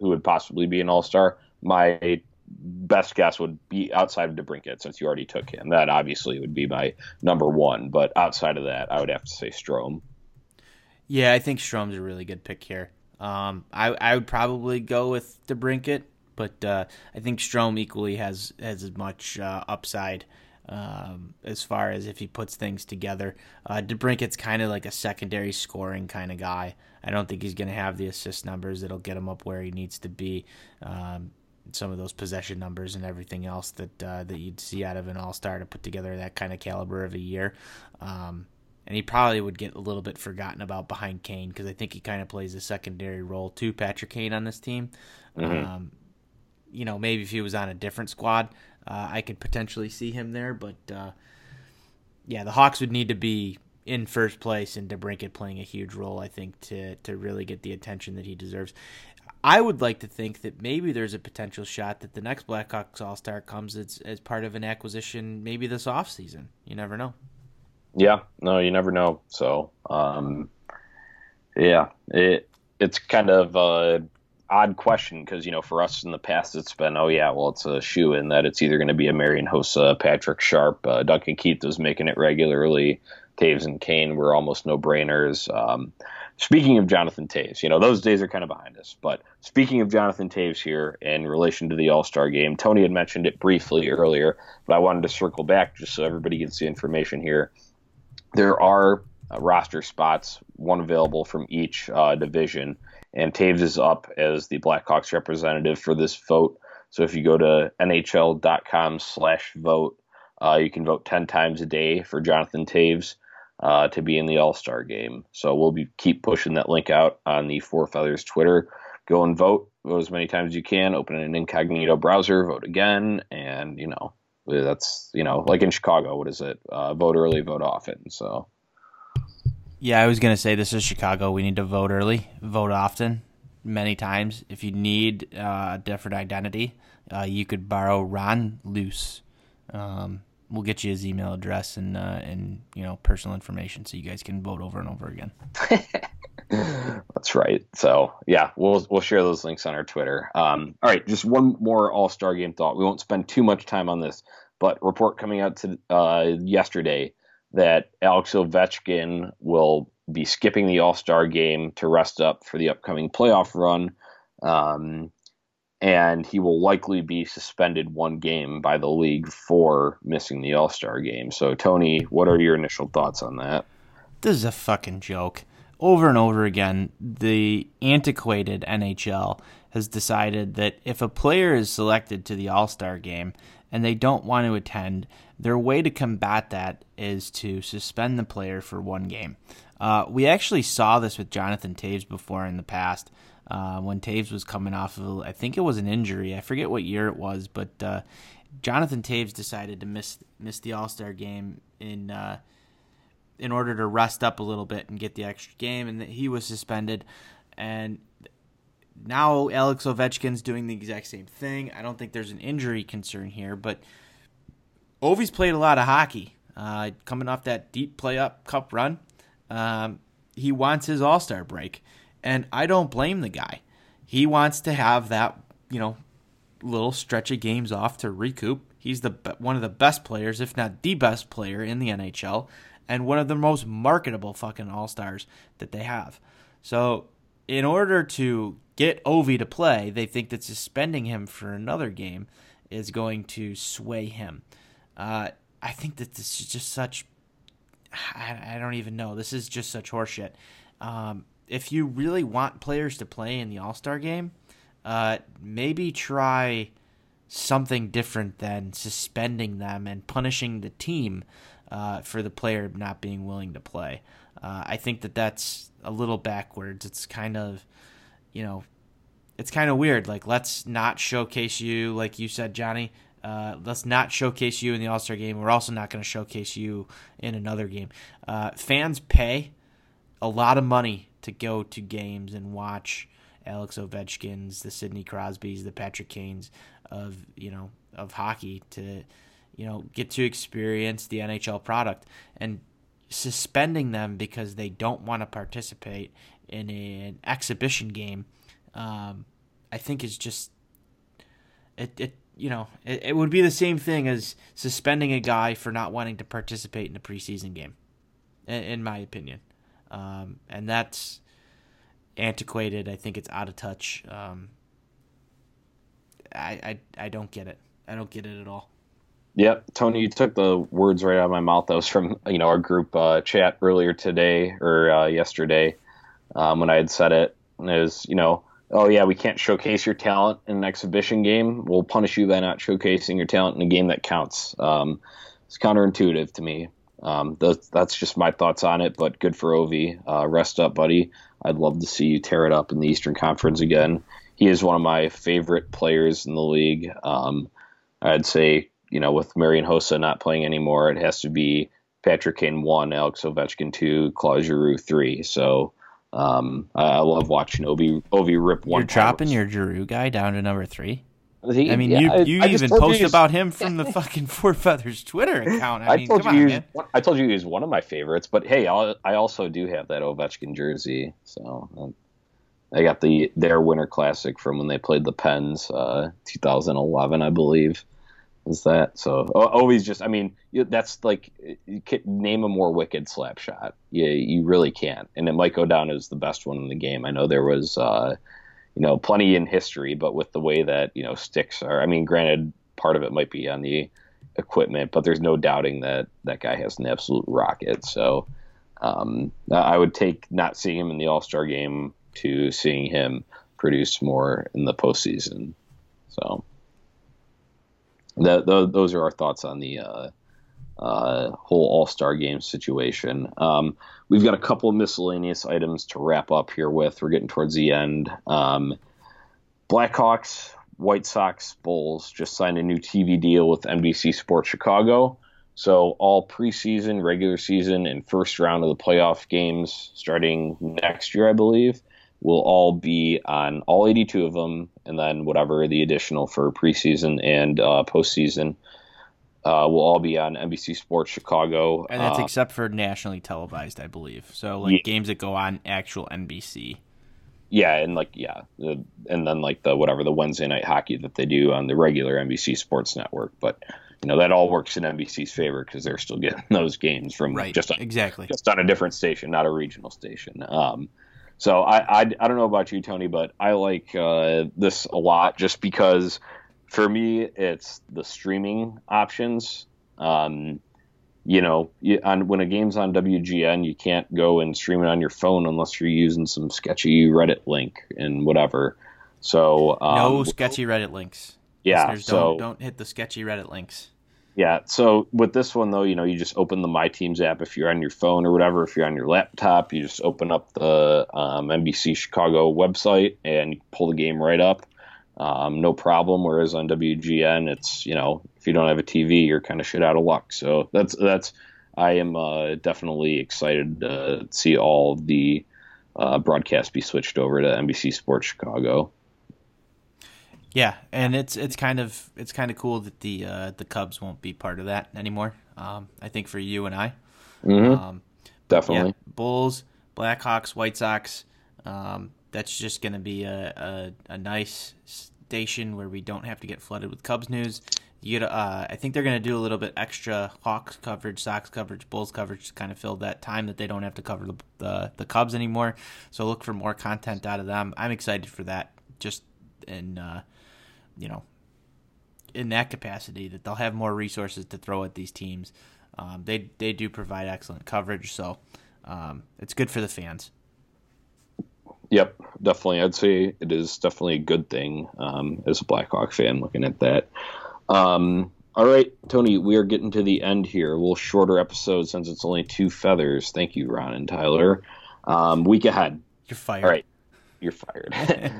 who would possibly be an All Star, my best guess would be outside of DeBrincat, since you already took him. That obviously would be my number one. But outside of that, I would have to say Strome. yeah, I think Strome's a really good pick here. Um, I I would probably go with DeBrincat, but uh, I think Strome equally has has as much uh, upside um, as far as if he puts things together. Uh, DeBrincat's kind of like a secondary scoring kind of guy. I don't think he's going to have the assist numbers that'll get him up where he needs to be. Um, some of those possession numbers and everything else that uh, that you'd see out of an all star to put together that kind of caliber of a year. Um, and he probably would get a little bit forgotten about behind Kane because I think he kind of plays a secondary role to Patrick Kane on this team. Um, you know, maybe if he was on a different squad, uh, I could potentially see him there. But uh, yeah, the Hawks would need to be in first place and DeBrincat playing a huge role, I think, to to really get the attention that he deserves. I would like to think that maybe there's a potential shot that the next Blackhawks All Star comes as, as part of an acquisition, maybe this offseason. You never know. Yeah, no, you never know. So, um, yeah, it it's kind of a odd question because you know for us in the past it's been oh yeah well it's a shoe in that it's either going to be a Marian Hossa, Patrick Sharp, uh, Duncan Keith was making it regularly, Toews and Kane were almost no brainers. Um, speaking of Jonathan Toews, you know those days are kind of behind us. But speaking of Jonathan Toews here in relation to the All Star game, Tony had mentioned it briefly earlier, but I wanted to circle back just so everybody gets the information here there are uh, roster spots, one available from each uh, division, and Toews is up as the Blackhawks representative for this vote. So if you go to nhl.com slash vote, uh, you can vote ten times a day for Jonathan Toews uh, to be in the All Star game. So we'll be keep pushing that link out on the Four Feathers Twitter. Go and vote. Vote as many times as you can. Open an incognito browser. Vote again, and you know that's you know like in Chicago. What is it? Uh, vote early, vote often. So Yeah, I was gonna say this is Chicago. We need to vote early, vote often, many times. If you need uh, a different identity, uh, you could borrow Ron Luce. Um, we'll get you his email address and uh, and you know personal information so you guys can vote over and over again. [LAUGHS] That's right. So yeah, we'll we'll share those links on our Twitter. Um, all right, just one more All Star game thought. We won't spend too much time on this, but report coming out to uh, yesterday that Alex Ovechkin will be skipping the All Star game to rest up for the upcoming playoff run, um, and he will likely be suspended one game by the league for missing the All Star game. So Tony, what are your initial thoughts on that? This is a fucking joke. over and over again, the antiquated NHL has decided that if a player is selected to the All Star game and they don't want to attend, their way to combat that is to suspend the player for one game. Uh, we actually saw this with Jonathan Toews before in the past. Uh, when Toews was coming off of, I think it was an injury. I forget what year it was, but uh, Jonathan Toews decided to miss miss the All Star game in uh, in order to rest up a little bit and get the extra game, and he was suspended. And now Alex Ovechkin's doing the exact same thing. I don't think there's an injury concern here, but Ovi's played a lot of hockey. Uh, coming off that deep play up cup run, um, he wants his All Star break, and I don't blame the guy. He wants to have that, you know, little stretch of games off to recoup. He's the one of the best players, if not the best player in the NHL, and one of the most marketable fucking all stars that they have. So, in order to get Ovi to play, they think that suspending him for another game is going to sway him. Uh, I think that this is just such. I, I don't even know. This is just such horseshit. Um, if you really want players to play in the All Star game, uh, maybe try something different than suspending them and punishing the team uh, for the player not being willing to play. Uh, I think that that's a little backwards. It's kind of, you know, it's kind of weird. Like, let's not showcase you, like you said, Johnny. Uh, let's not showcase you in the All Star game. We're also not going to showcase you in another game. Uh, fans pay a lot of money to go to games and watch Alex Ovechkins, the Sidney Crosbys, the Patrick Kanes of you know of hockey to you know get to experience the NHL product and suspending them because they don't want to participate in an exhibition game. Um, I think is just it, it you know it, it would be the same thing as suspending a guy for not wanting to participate in a preseason game, in, in my opinion, um, and that's antiquated. I think it's out of touch. Um, I, I I don't get it. I don't get it at all. Yep, Tony, you took the words right out of my mouth. That was from you know our group uh, chat earlier today or uh, yesterday um, when I had said it. And it was you know, oh yeah, we can't showcase your talent in an exhibition game. We'll punish you by not showcasing your talent in a game that counts. Um, it's counterintuitive to me. Um, that's, that's just my thoughts on it. But good for Ovi. Uh, rest up, buddy. I'd love to see you tear it up in the Eastern Conference again. He is one of my favorite players in the league. Um, I'd say, you know, with Marian Hossa not playing anymore, it has to be Patrick Kane one, Alex Ovechkin two, Claude Giroux three. So um, I love watching Ovi Ovi rip one. You're dropping your Giroux guy down to number three. He, I mean, yeah, you, you I even told post he's- about him [LAUGHS] from the fucking Four Feathers Twitter [LAUGHS] account. I, I mean, told come you, on, he was, man. I told you he was one of my favorites, but hey, I'll, I also do have that Ovechkin jersey. So um, I got the their Winter Classic from when they played the Pens, uh, 2011, I believe. Is that so? O- Always just, I mean, that's like you can name a more wicked slap shot. You you really can't, and it might go down as the best one in the game. I know there was. Uh, you know, plenty in history, but with the way that, you know, sticks are, I mean, granted, part of it might be on the equipment, but there's no doubting that that guy has an absolute rocket. So um, I would take not seeing him in the All Star game to seeing him produce more in the postseason. So those are our thoughts on the uh, uh, whole All Star game situation. Um, we've got a couple of miscellaneous items to wrap up here with. We're getting towards the end. Um, Blackhawks, White Sox, Bulls just signed a new TV deal with NBC Sports Chicago. So all preseason, regular season, and first round of the playoff games starting next year, I believe, will all be on all 82 of them, and then whatever the additional for preseason and uh, postseason uh, will all be on NBC Sports Chicago. And that's Uh, except for nationally televised, I believe. So like Yeah. games that go on actual NBC. yeah, and like yeah, the, and then like the whatever the Wednesday night hockey that they do on the regular NBC Sports Network, but you know that all works in NBC's favor because they're still getting [LAUGHS] those games from Right. just on, exactly. just on a different station, not a regional station. Um, so I, I I don't know about you, Tony, but I like uh, this a lot just because for me it's the streaming options. Um, you know, you, on when a game's on WGN, you can't go and stream it on your phone unless you're using some sketchy Reddit link and whatever. So um, no sketchy Reddit links. Yeah, Listeners, so don't, don't hit the sketchy Reddit links. yeah, so with this one though, you know, you just open the My Teams app if you're on your phone or whatever. If you're on your laptop, you just open up the um, NBC Chicago website and pull the game right up, um, no problem. Whereas on WGN, it's you know, if you don't have a TV, you're kind of shit out of luck. So that's that's I am uh, definitely excited to see all the uh, broadcast be switched over to NBC Sports Chicago. Yeah, and it's it's kind of it's kind of cool that the uh, the Cubs won't be part of that anymore. Um, I think for you and I, Mhm. um, Definitely. yeah, Bulls, Blackhawks, White Sox. Um, that's just going to be a, a, a nice station where we don't have to get flooded with Cubs news. You uh, I think they're going to do a little bit extra Hawks coverage, Sox coverage, Bulls coverage to kind of fill that time that they don't have to cover the, the the Cubs anymore. So look for more content out of them. I'm excited for that. Just in uh, you know in that capacity that they'll have more resources to throw at these teams. Um, they they do provide excellent coverage, so um, it's good for the fans. Yep, definitely. I'd say it is definitely a good thing um, as a Blackhawk fan looking at that. Um, all right, Tony, we are getting to the end here. A little shorter episode since it's only two feathers. Thank you, Ron and Tyler. Um, week ahead. You're fired. All right, you're fired. [LAUGHS]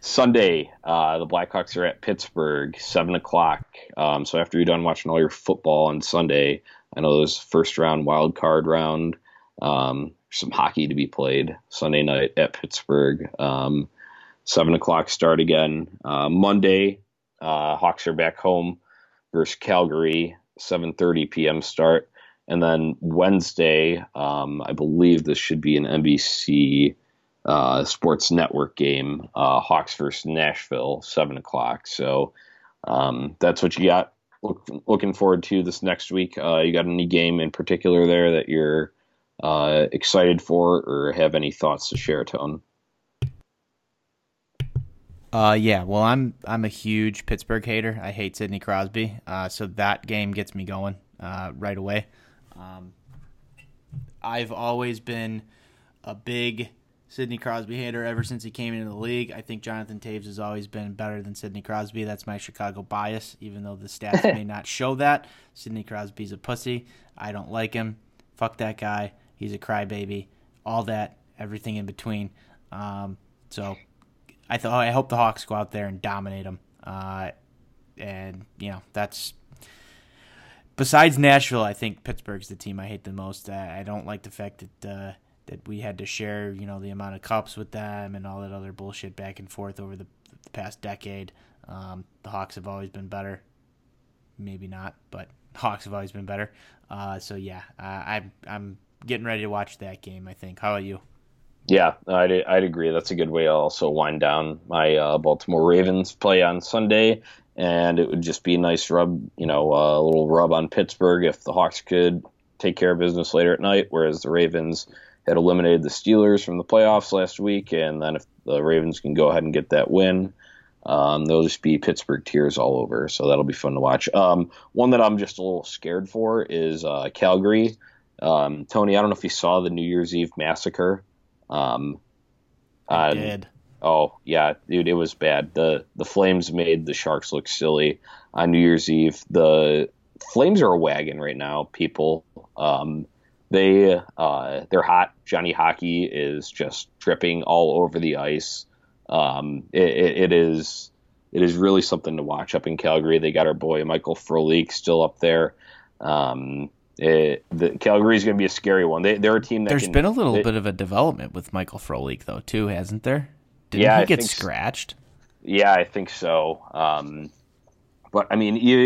Sunday, uh, the Blackhawks are at Pittsburgh, seven o'clock. Um, so after you're done watching all your football on Sunday, I know there's first round wild card round. Um, some hockey to be played Sunday night at Pittsburgh. Um, seven o'clock start again. Uh, Monday, uh, Hawks are back home versus Calgary. 7:30 p.m. start, and then Wednesday, um, I believe this should be an NBC uh, Sports Network game, uh, Hawks versus Nashville, seven o'clock. So um, that's what you got. Look, looking forward to this next week. Uh, you got any game in particular there that you're uh, excited for, or have any thoughts to share, Tone? Uh, yeah. Well, I'm I'm a huge Pittsburgh hater. I hate Sidney Crosby. Uh, so that game gets me going uh, right away. Um, I've always been a big Sidney Crosby hater ever since he came into the league. I think Jonathan Toews has always been better than Sidney Crosby. That's my Chicago bias, even though the stats [LAUGHS] may not show that. Sidney Crosby's a pussy. I don't like him. Fuck that guy. He's a crybaby. All that, everything in between. Um, so I thought I hope the Hawks go out there and dominate them. Uh, and you know that's besides Nashville. I think Pittsburgh's the team I hate the most. I, I don't like the fact that uh, that we had to share you know the amount of cups with them and all that other bullshit back and forth over the, the past decade. Um, the Hawks have always been better. Maybe not, but Hawks have always been better. Uh, so yeah, uh, I'm I'm getting ready to watch that game. I think. How about you? Yeah, I'd, I'd agree. That's a good way to also wind down. My uh, Baltimore Ravens play on Sunday, and it would just be a nice rub, you know, a little rub on Pittsburgh if the Hawks could take care of business later at night, whereas the Ravens had eliminated the Steelers from the playoffs last week, and then if the Ravens can go ahead and get that win, um, there'll just be Pittsburgh tears all over. So that'll be fun to watch. Um, one that I'm just a little scared for is uh, Calgary. Um, Tony, I don't know if you saw the New Year's Eve massacre. Um, I on- did. Oh yeah, dude, it was bad. the The Flames made the Sharks look silly on New Year's Eve. The Flames are a wagon right now, people. Um, they uh, they're hot. Johnny Hockey is just dripping all over the ice. Um, it, it, it is it is really something to watch up in Calgary. They got our boy Michael Frolik still up there. Um, it, the Calgary is going to be a scary one. They, they're a team that There's can- been a little they- bit of a development with Michael Frolik, though, too, hasn't there? Didn't Yeah, he I get scratched? Yeah, I think so. Um, but I mean, you,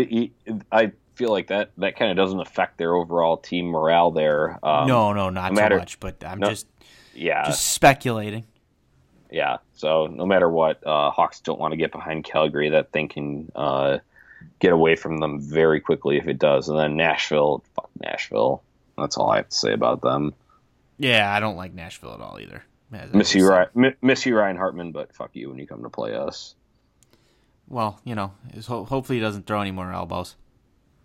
you, I feel like that that kind of doesn't affect their overall team morale there. Um, no, no, not no too matter- much. But I'm no- just Yeah, just speculating. yeah. So no matter what, uh, Hawks don't want to get behind Calgary. That thing can uh, get away from them very quickly if it does. And then Nashville, fuck Nashville. That's all I have to say about them. Yeah, I don't like Nashville at all either. Miss you. Ryan, mi- miss you, Ryan Hartman, but fuck you when you come to play us. Well, you know, ho- hopefully he doesn't throw any more elbows.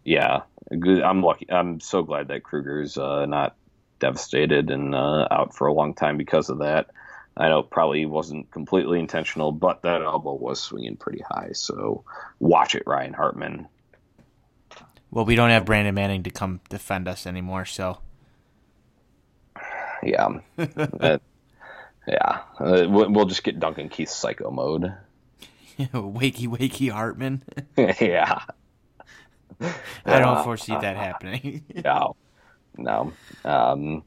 Yeah. I'm lucky. I'm so glad that Kruger's uh, not devastated and uh, out for a long time because of that. I know it probably wasn't completely intentional, but that elbow was swinging pretty high. So watch it, Ryan Hartman. Well, we don't have Brandon Manning to come defend us anymore, so Yeah, [LAUGHS] That- yeah. Uh, we'll we'll just get Duncan Keith's psycho mode. [LAUGHS] wakey wakey Hartman. [LAUGHS] yeah. I don't foresee that happening. No, no. Um,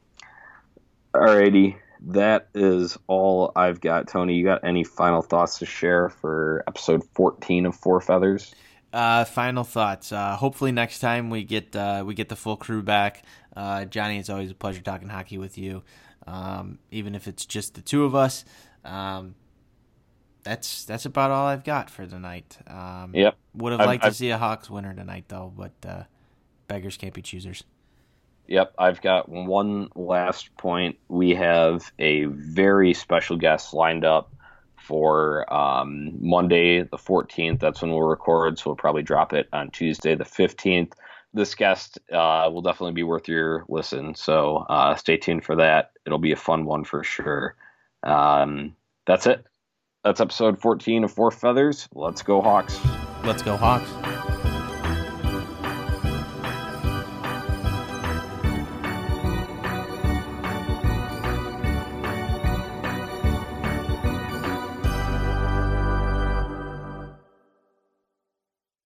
alrighty, that is all I've got. Tony, you got any final thoughts to share for episode 14 of Four Feathers? Uh, final thoughts. Uh, hopefully next time we get uh, we get the full crew back. Uh, Johnny, it's always a pleasure talking hockey with you, um, even if it's just the two of us. Um, that's that's about all I've got for tonight. Um, Yep. Would have I've- liked to I've- see a Hawks winner tonight, though, but uh, beggars can't be choosers. Yep, I've got one last point. We have a very special guest lined up for um, Monday the 14th. That's when we'll record, so we'll probably drop it on Tuesday the 15th. This guest uh, will definitely be worth your listen, so uh, stay tuned for that. It'll be a fun one for sure. Um, that's it. That's episode 14 of Four Feathers. Let's go, Hawks. Let's go Hawks.